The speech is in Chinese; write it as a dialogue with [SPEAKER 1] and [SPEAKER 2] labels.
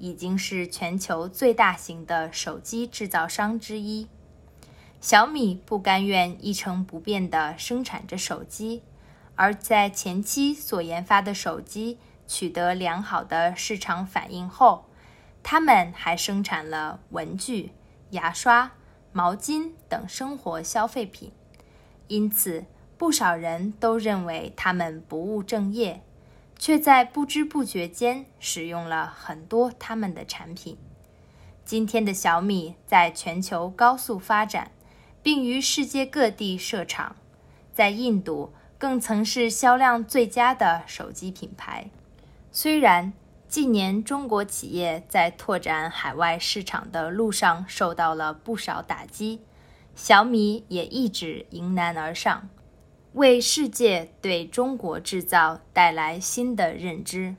[SPEAKER 1] 已经是全球最大型的手机制造商之一。小米不甘愿一成不变地生产着手机，而在前期所研发的手机取得良好的市场反应后，他们还生产了文具、牙刷、毛巾等生活消费品。因此，不少人都认为他们不务正业，却在不知不觉间使用了很多他们的产品。今天的小米在全球高速发展，并于世界各地设厂，在印度更曾是销量最佳的手机品牌。虽然近年中国企业在拓展海外市场的路上受到了不少打击。小米也一直迎难而上，为世界对中国制造带来新的认知。